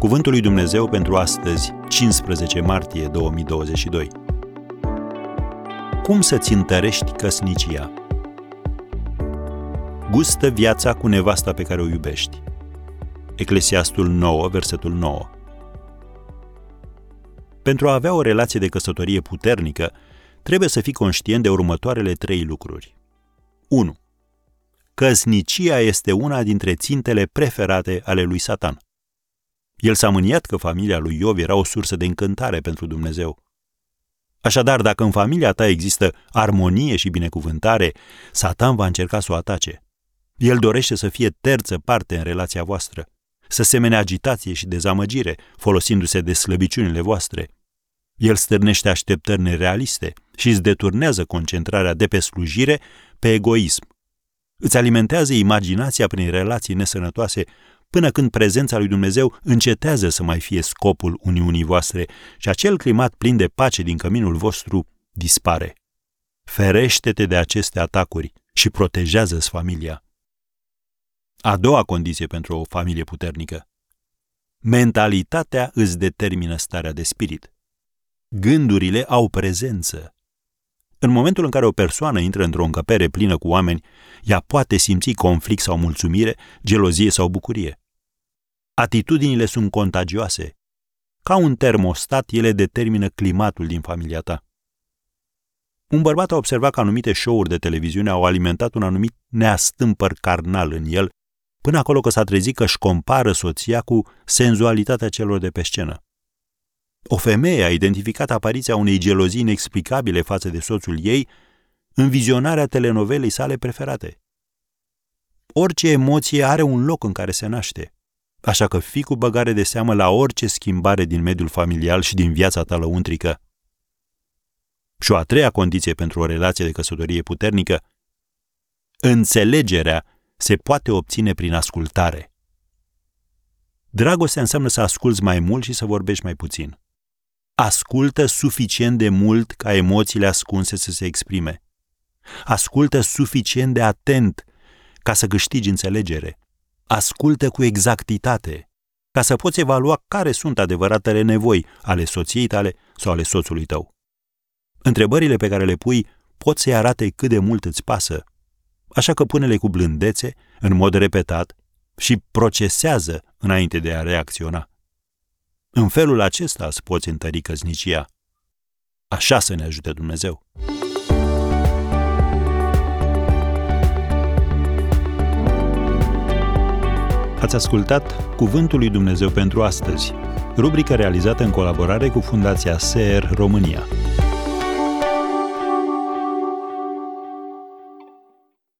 Cuvântul lui Dumnezeu pentru astăzi, 15 martie 2022. Cum să-ți întărești căsnicia? Gustă viața cu nevasta pe care o iubești. Eclesiastul 9, versetul 9. Pentru a avea o relație de căsătorie puternică, trebuie să fii conștient de următoarele trei lucruri. 1. Căsnicia este una dintre țintele preferate ale lui Satan. El s-a mâniat că familia lui Iov era o sursă de încântare pentru Dumnezeu. Așadar, dacă în familia ta există armonie și binecuvântare, Satan va încerca să o atace. El dorește să fie terță parte în relația voastră, să semene agitație și dezamăgire, folosindu-se de slăbiciunile voastre. El stârnește așteptări nerealiste și îți deturnează concentrarea de pe slujire pe egoism. Îți alimentează imaginația prin relații nesănătoase până când prezența lui Dumnezeu încetează să mai fie scopul uniunii voastre și acel climat plin de pace din căminul vostru dispare. Ferește-te de aceste atacuri și protejează-ți familia. A doua condiție pentru o familie puternică. Mentalitatea îți determină starea de spirit. Gândurile au prezență. În momentul în care o persoană intră într-o încăpere plină cu oameni, ea poate simți conflict sau mulțumire, gelozie sau bucurie. Atitudinile sunt contagioase. Ca un termostat, ele determină climatul din familia ta. Un bărbat a observat că anumite show-uri de televiziune au alimentat un anumit neastâmpăr carnal în el, până acolo că s-a trezit că își compară soția cu senzualitatea celor de pe scenă. O femeie a identificat apariția unei gelozii inexplicabile față de soțul ei în vizionarea telenovelei sale preferate. Orice emoție are un loc în care se naște. Așa că fii cu băgare de seamă la orice schimbare din mediul familial și din viața ta lăuntrică. Și o a treia condiție pentru o relație de căsătorie puternică, înțelegerea se poate obține prin ascultare. Dragostea înseamnă să asculți mai mult și să vorbești mai puțin. Ascultă suficient de mult ca emoțiile ascunse să se exprime. Ascultă suficient de atent ca să câștigi înțelegere ascultă cu exactitate, ca să poți evalua care sunt adevăratele nevoi ale soției tale sau ale soțului tău. Întrebările pe care le pui pot să-i arate cât de mult îți pasă, așa că pune-le cu blândețe, în mod repetat, și procesează înainte de a reacționa. În felul acesta îți poți întări căznicia. Așa să ne ajute Dumnezeu. Ați ascultat Cuvântul lui Dumnezeu pentru astăzi, rubrica realizată în colaborare cu Fundația SER România.